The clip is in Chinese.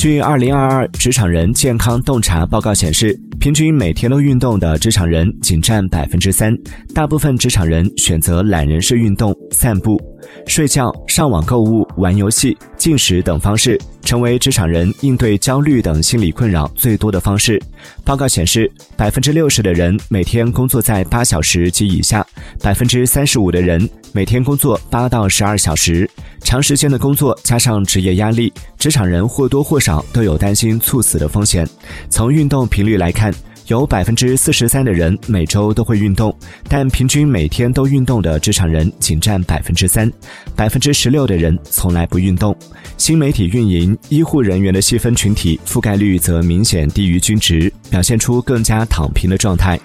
据二零二二职场人健康洞察报告显示，平均每天都运动的职场人仅占百分之三，大部分职场人选择懒人式运动、散步、睡觉、上网购物、玩游戏、进食等方式，成为职场人应对焦虑等心理困扰最多的方式。报告显示，百分之六十的人每天工作在八小时及以下，百分之三十五的人每天工作八到十二小时。长时间的工作加上职业压力，职场人或多或少都有担心猝死的风险。从运动频率来看，有百分之四十三的人每周都会运动，但平均每天都运动的职场人仅占百分之三，百分之十六的人从来不运动。新媒体运营、医护人员的细分群体覆盖率则明显低于均值，表现出更加躺平的状态。